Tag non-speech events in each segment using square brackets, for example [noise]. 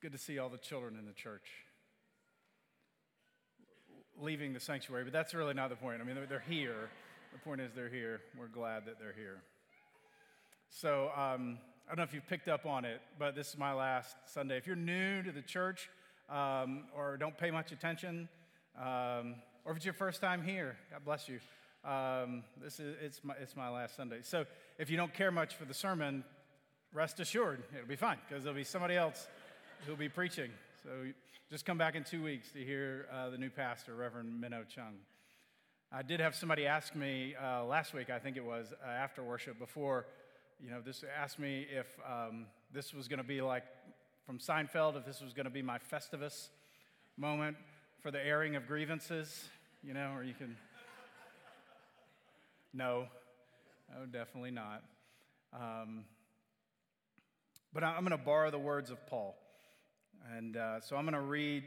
good to see all the children in the church leaving the sanctuary, but that's really not the point. I mean, they're, they're here. The point is, they're here. We're glad that they're here. So, um, I don't know if you've picked up on it, but this is my last Sunday. If you're new to the church um, or don't pay much attention, um, or if it's your first time here, God bless you. Um, this is it's my, it's my last Sunday. So, if you don't care much for the sermon, rest assured, it'll be fine because there'll be somebody else who'll be preaching. So just come back in two weeks to hear uh, the new pastor, Reverend Minnow Chung. I did have somebody ask me uh, last week, I think it was, uh, after worship, before, you know, this asked me if um, this was going to be like from Seinfeld, if this was going to be my Festivus moment for the airing of grievances, you know, or you can. no, no, definitely not. Um, but I'm going to borrow the words of Paul. And uh, so I'm going to read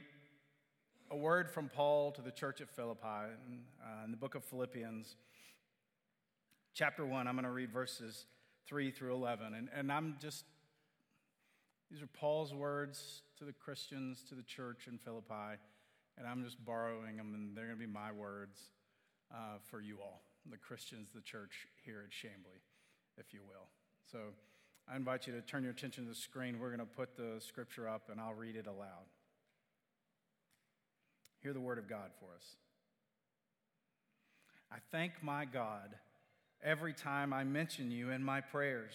a word from Paul to the church at Philippi in, uh, in the book of Philippians, chapter 1. I'm going to read verses 3 through 11. And, and I'm just, these are Paul's words to the Christians, to the church in Philippi, and I'm just borrowing them, and they're going to be my words uh, for you all, the Christians, the church here at Chamblee, if you will. So, I invite you to turn your attention to the screen. We're going to put the scripture up and I'll read it aloud. Hear the word of God for us. I thank my God every time I mention you in my prayers.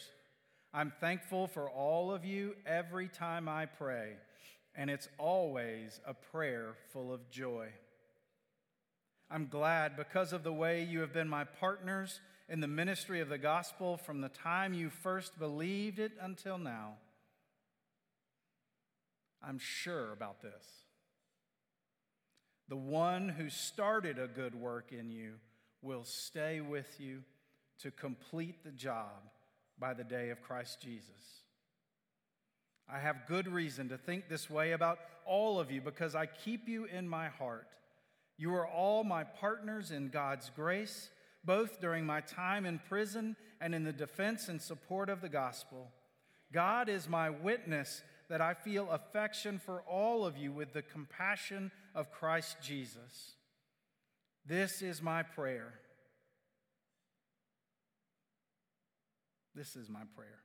I'm thankful for all of you every time I pray, and it's always a prayer full of joy. I'm glad because of the way you have been my partners in the ministry of the gospel from the time you first believed it until now. I'm sure about this. The one who started a good work in you will stay with you to complete the job by the day of Christ Jesus. I have good reason to think this way about all of you because I keep you in my heart. You are all my partners in God's grace both during my time in prison and in the defense and support of the gospel. God is my witness that I feel affection for all of you with the compassion of Christ Jesus. This is my prayer. This is my prayer.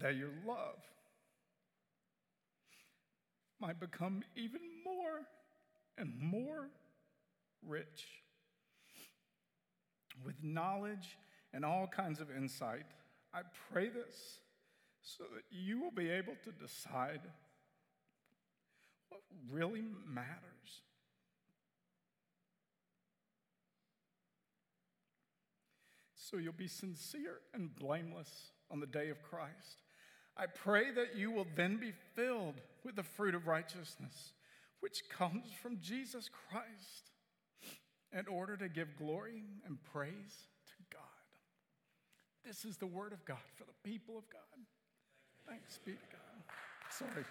That your love might become even more and more rich with knowledge and all kinds of insight. I pray this so that you will be able to decide what really matters. So you'll be sincere and blameless on the day of Christ. I pray that you will then be filled with the fruit of righteousness, which comes from Jesus Christ, in order to give glory and praise to God. This is the word of God for the people of God. Thanks be to God. Sorry.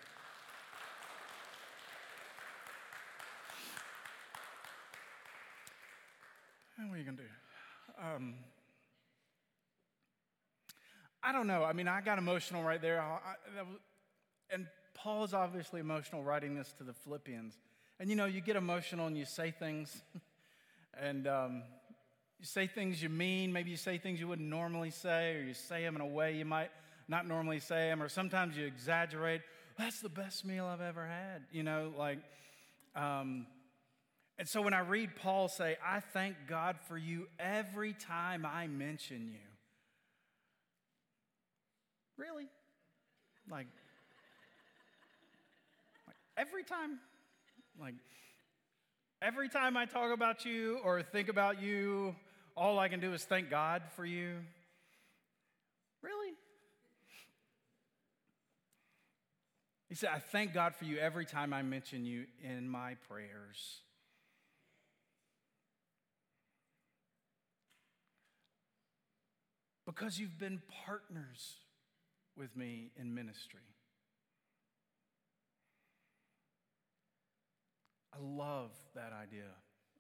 What are you going to do? Um, I don't know. I mean, I got emotional right there. I, I, and Paul's obviously emotional writing this to the Philippians. And you know, you get emotional and you say things, [laughs] and um, you say things you mean. Maybe you say things you wouldn't normally say, or you say them in a way you might not normally say them, or sometimes you exaggerate. That's the best meal I've ever had. You know, like, um, and so when I read Paul say, I thank God for you every time I mention you. Really? Like, like every time, like every time I talk about you or think about you, all I can do is thank God for you. Really? He said, I thank God for you every time I mention you in my prayers. Because you've been partners with me in ministry. I love that idea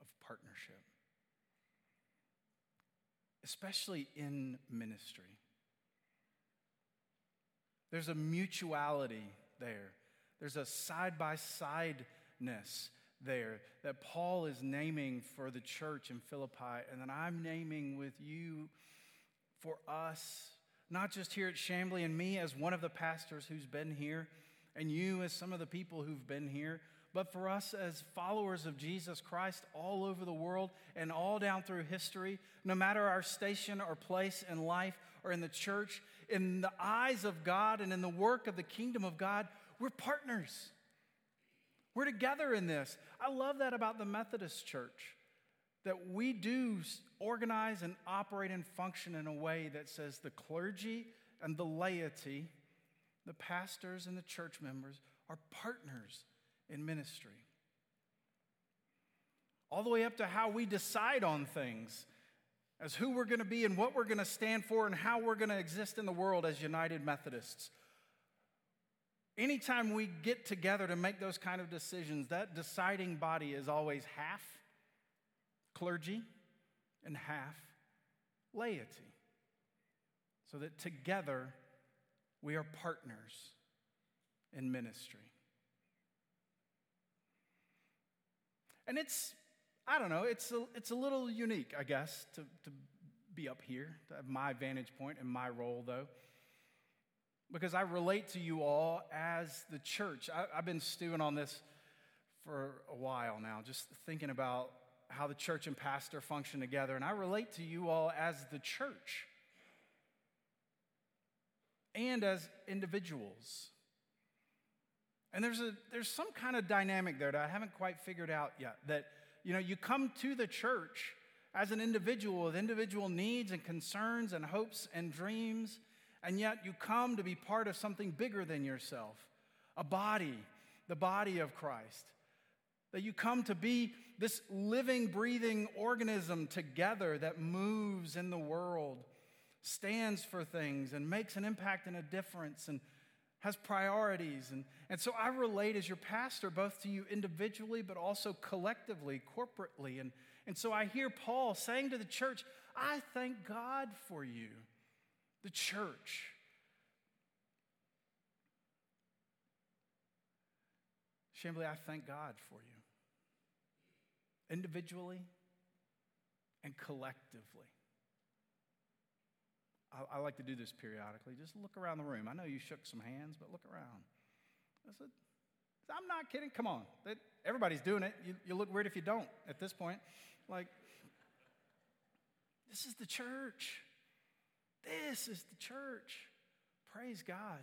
of partnership, especially in ministry. There's a mutuality there, there's a side by sideness there that Paul is naming for the church in Philippi, and that I'm naming with you for us, not just here at Chamblee and me as one of the pastors who's been here, and you as some of the people who've been here, but for us as followers of Jesus Christ all over the world and all down through history, no matter our station or place in life or in the church, in the eyes of God and in the work of the kingdom of God, we're partners. We're together in this. I love that about the Methodist Church, that we do organize and operate and function in a way that says the clergy and the laity, the pastors and the church members, are partners in ministry. All the way up to how we decide on things as who we're going to be and what we're going to stand for and how we're going to exist in the world as United Methodists. Anytime we get together to make those kind of decisions, that deciding body is always half clergy and half laity. So that together we are partners in ministry. And it's, I don't know, it's a, it's a little unique, I guess, to, to be up here, to have my vantage point and my role, though. Because I relate to you all as the church. I, I've been stewing on this for a while now, just thinking about how the church and pastor function together. And I relate to you all as the church and as individuals. And there's, a, there's some kind of dynamic there that I haven't quite figured out yet. That, you know, you come to the church as an individual with individual needs and concerns and hopes and dreams, and yet you come to be part of something bigger than yourself a body, the body of Christ. That you come to be this living, breathing organism together that moves in the world, stands for things, and makes an impact and a difference, and has priorities. And, and so I relate as your pastor both to you individually, but also collectively, corporately. And, and so I hear Paul saying to the church, I thank God for you, the church. Chamblee, I thank God for you, individually and collectively. I, I, like to do this periodically. Just look around the room. I know you shook some hands, but look around. I said, I'm not kidding. Come on. Everybody's doing it. You, you look weird if you don't at this point. Like, this is the church. This is the church. Praise God.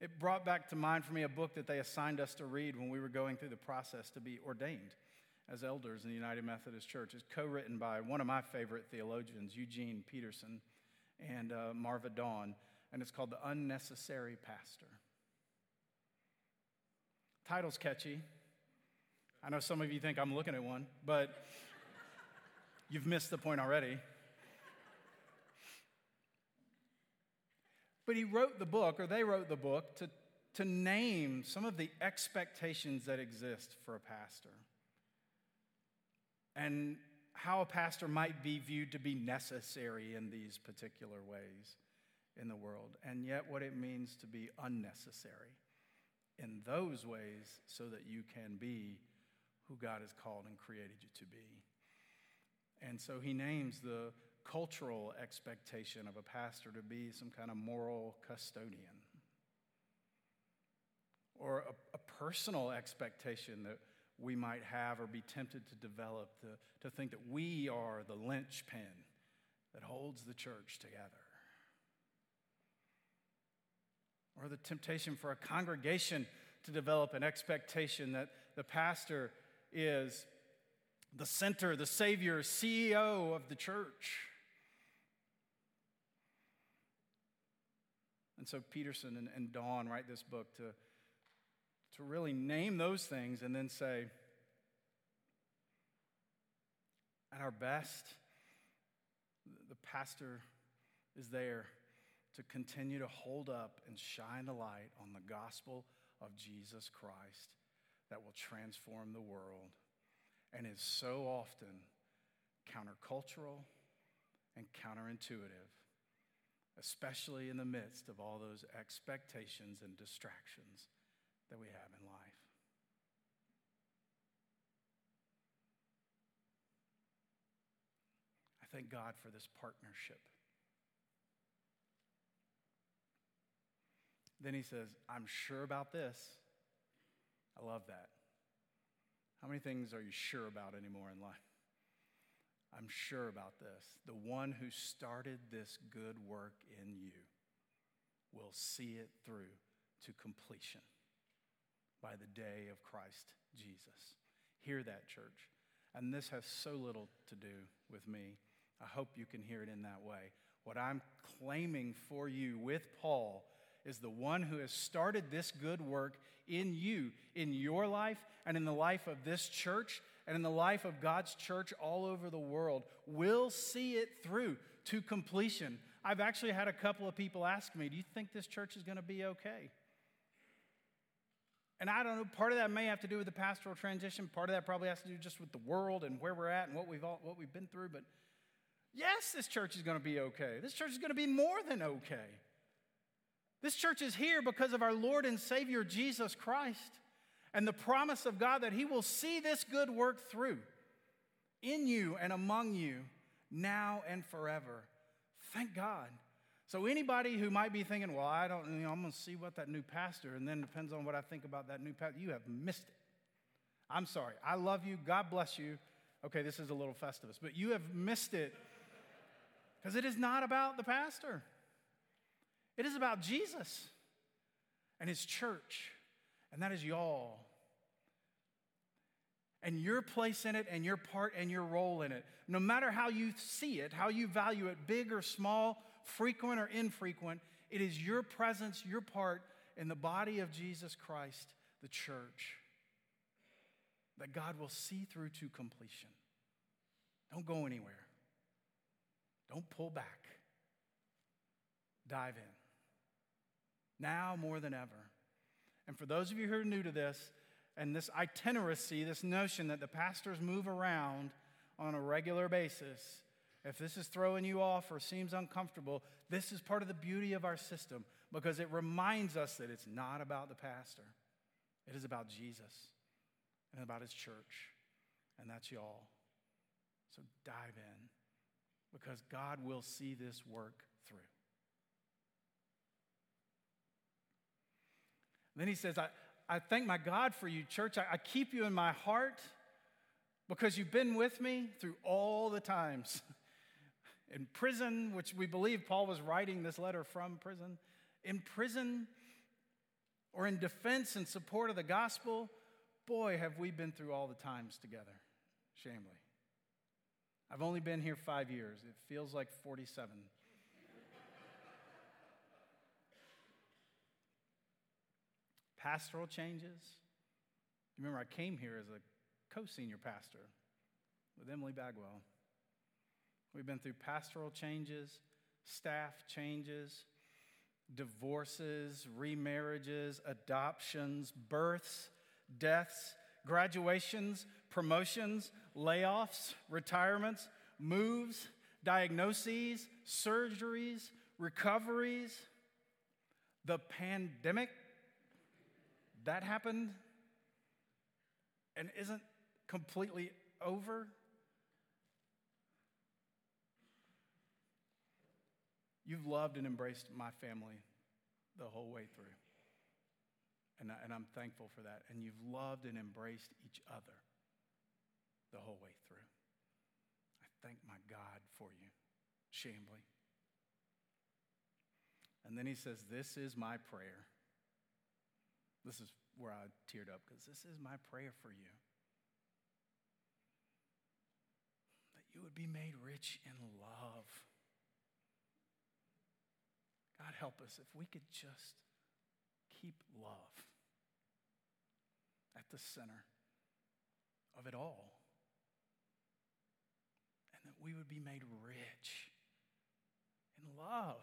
It brought back to mind for me a book that they assigned us to read when we were going through the process to be ordained as elders in the United Methodist Church. It's co written by one of my favorite theologians, Eugene Peterson and uh, Marva Dawn, and it's called The Unnecessary Pastor. Title's catchy. I know some of you think I'm looking at one, but [laughs] you've missed the point already. But he wrote the book, or they wrote the book, to, to name some of the expectations that exist for a pastor. And how a pastor might be viewed to be necessary in these particular ways in the world, and yet what it means to be unnecessary in those ways so that you can be who God has called and created you to be. And so he names the cultural expectation of a pastor to be some kind of moral custodian or a, a personal expectation that we might have or be tempted to develop to, to think that we are the linchpin that holds the church together. Or the temptation for a congregation to develop an expectation that the pastor is the center, the savior, CEO of the church. And so Peterson and, and Dawn write this book to to really name those things and then say, at our best, the pastor is there to continue to hold up and shine the light on the gospel of Jesus Christ that will transform the world and is so often countercultural and counterintuitive, especially in the midst of all those expectations and distractions that we have in life. I thank God for this partnership. Then he says, I'm sure about this. I love that. How many things are you sure about anymore in life? I'm sure about this. The one who started this good work in you will see it through to completion by the day of Christ Jesus. Hear that, church. And this has so little to do with me. I hope you can hear it in that way. What I'm claiming for you with Paul is the one who has started this good work in you, in your life, and in the life of this church, and in the life of God's church all over the world, will see it through to completion. I've actually had a couple of people ask me, Do you think this church is going to be okay? And I don't know, part of that may have to do with the pastoral transition. Part of that probably has to do just with the world and where we're at and what we've, all, what we've been through. But yes, this church is going to be okay. This church is going to be more than okay. This church is here because of our Lord and Savior Jesus Christ and the promise of God that He will see this good work through in you and among you now and forever. Thank God. So, anybody who might be thinking, well, I don't, you know, I'm going to see what that new pastor, and then depends on what I think about that new pastor, you have missed it. I'm sorry. I love you. God bless you. Okay, this is a little festivus, but you have missed it because it is not about the pastor. It is about Jesus and his church, and that is y'all. And your place in it, and your part and your role in it. No matter how you see it, how you value it, big or small, frequent or infrequent, it is your presence, your part in the body of Jesus Christ, the church, that God will see through to completion. Don't go anywhere. Don't pull back. Dive in now more than ever. And for those of you who are new to this, and this itineracy, this notion that the pastors move around on a regular basis, if this is throwing you off or seems uncomfortable, this is part of the beauty of our system because it reminds us that it's not about the pastor. It is about Jesus and about his church. And that's y'all. So dive in because God will see this work through. then he says, I, I thank my God for you, church. I, I keep you in my heart because you've been with me through all the times. [laughs] in prison, which we believe Paul was writing this letter from prison, in prison or in defense and support of the gospel, boy, have we been through all the times together. Chamblee. I've only been here five years. It feels like 47. [laughs] pastoral changes. Remember, I came here as a co senior pastor with Emily Bagwell. We've been through pastoral changes, staff changes, divorces, remarriages, adoptions, births, deaths, graduations, promotions, layoffs, retirements, moves, diagnoses, surgeries, recoveries, the pandemic that happened and isn't completely over. You've loved and embraced my family the whole way through. And, I, and I'm thankful for that. And you've loved and embraced each other the whole way through. I thank my God for you, Chamblee. And then he says, This is my prayer this is where I teared up because this is my prayer for you. That you would be made rich in love. God, help us if we could just keep love at the center of it all. And that we would be made rich in love.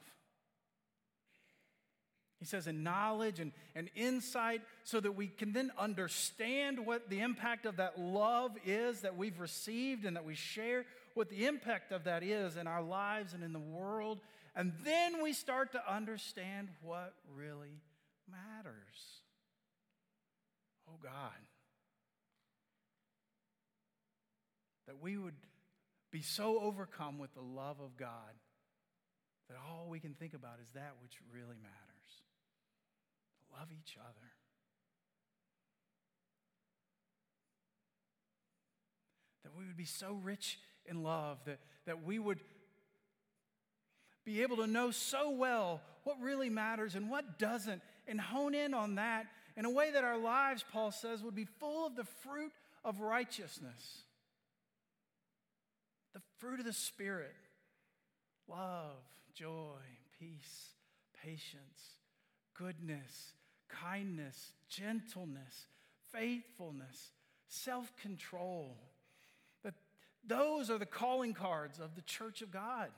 He says, in knowledge and, and insight, so that we can then understand what the impact of that love is that we've received and that we share, what the impact of that is in our lives and in the world. And then we start to understand what really matters. Oh God. That we would be so overcome with the love of God that all we can think about is that which really matters. Love each other. That we would be so rich in love that, that we would be able to know so well what really matters and what doesn't, and hone in on that in a way that our lives, Paul says, would be full of the fruit of righteousness, the fruit of the Spirit love, joy, peace, patience, goodness, kindness, gentleness, faithfulness, self control. Those are the calling cards of the church of God.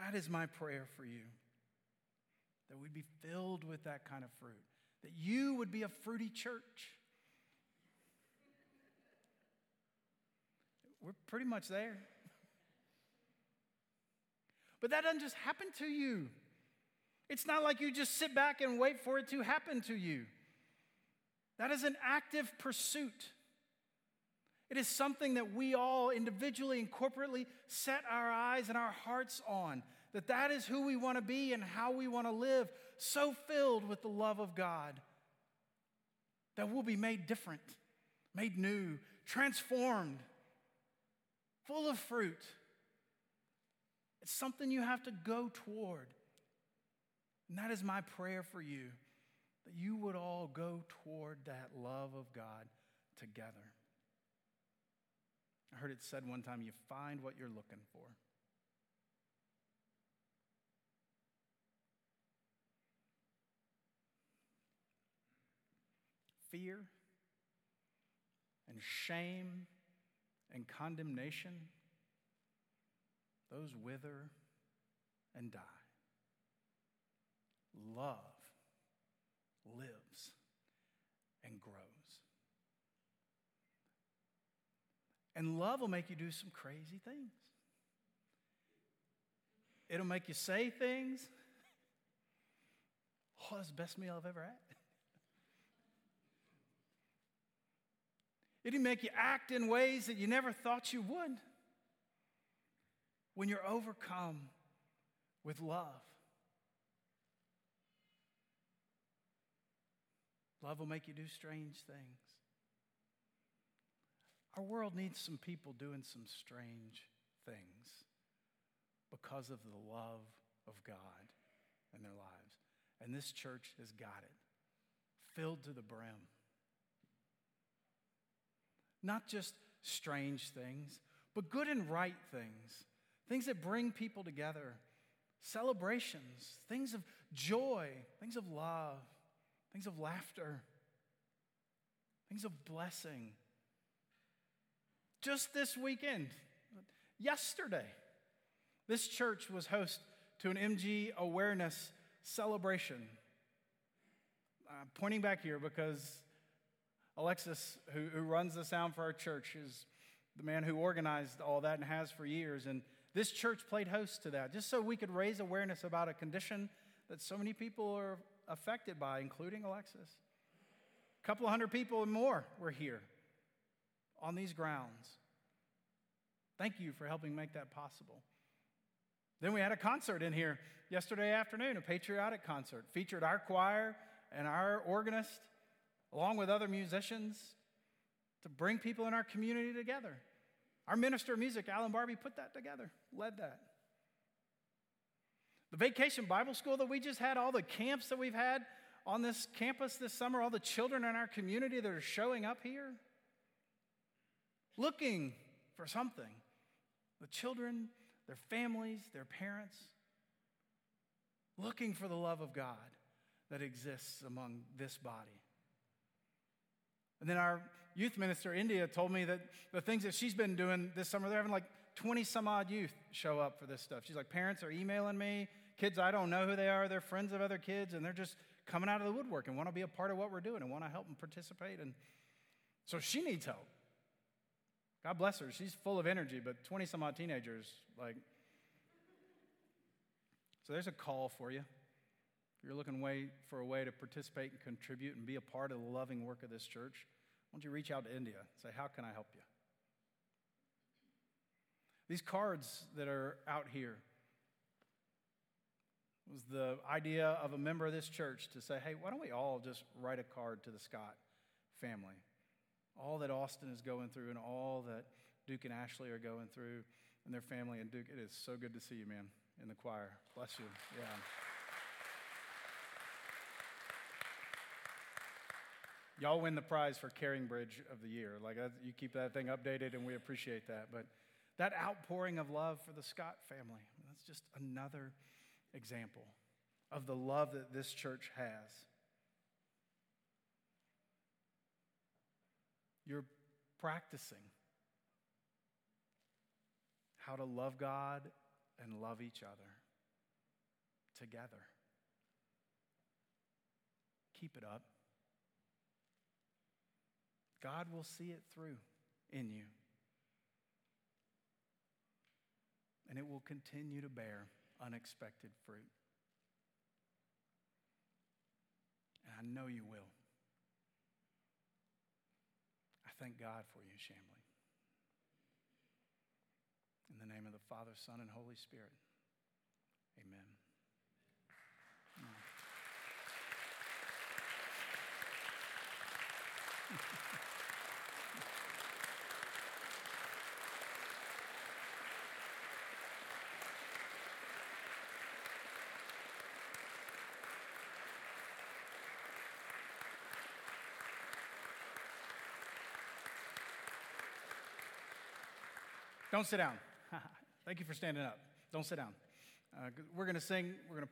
That is my prayer for you. That we'd be filled with that kind of fruit. That you would be a fruity church. We're pretty much there. But that doesn't just happen to you. It's not like you just sit back and wait for it to happen to you. That is an active pursuit. It is something that we all individually and corporately set our eyes and our hearts on. That that is who we want to be and how we want to live, so filled with the love of God that we'll be made different, made new, transformed, full of fruit. It's something you have to go toward. And that is my prayer for you that you would all go toward that love of God together. I heard it said one time you find what you're looking for. Fear and shame and condemnation those wither and die. Love lives and grows. And love will make you do some crazy things. It'll make you say things. [laughs] Oh, that's the best meal I've ever had. It'll make you act in ways that you never thought you would when you're overcome with love. Love will make you do strange things. Our world needs some people doing some strange things because of the love of God in their lives. And this church has got it. Filled to the brim. Not just strange things, but good and right things. Things that bring people together, celebrations, things of joy, things of love, things of laughter, things of blessing. Just this weekend, yesterday, this church was host to an MG awareness celebration. Uh, pointing back here because Alexis, who, who runs the sound for our church, is the man who organized all that and has for years. And this church played host to that, just so we could raise awareness about a condition that so many people are affected by, including Alexis. A couple of hundred people and more were here on these grounds. Thank you for helping make that possible. Then we had a concert in here yesterday afternoon, a patriotic concert, featured our choir and our organist, along with other musicians, to bring people in our community together. Our minister of music, Alan Barbie, put that together, led that. The vacation Bible school that we just had, all the camps that we've had on this campus this summer, all the children in our community that are showing up here, looking for something. The children, their families, their parents, looking for the love of God that exists among this body. And then our youth minister, India, told me that the things that she's been doing this summer, they're having like 20 some odd youth show up for this stuff. She's like, parents are emailing me, kids I don't know who they are, they're friends of other kids, and they're just coming out of the woodwork and want to be a part of what we're doing and want to help and participate. And so she needs help. God bless her. She's full of energy, but 20 some odd teenagers, like, so there's a call for you. If you're looking way for a way to participate and contribute and be a part of the loving work of this church, why don't you reach out to India and say, How can I help you? These cards that are out here was the idea of a member of this church to say, hey, why don't we all just write a card to the Scott family? All that Austin is going through and all that Duke and Ashley are going through and their family. And Duke, it is so good to see you, man, in the choir. Bless you. Yeah. Y'all win the prize for Caring Bridge of the Year. Like, you keep that thing updated, and we appreciate that. But that outpouring of love for the Scott family, that's just another example of the love that this church has. You're practicing how to love God and love each other together. Keep it up. God will see it through in you. And it will continue to bear unexpected fruit. And I know you will. I thank God for you, Chamblee. In the name of the Father, Son, and Holy Spirit, amen. Hmm. [laughs] Don't sit down. [laughs] Thank you for standing up. Don't sit down. Uh, we're going to sing. We're going to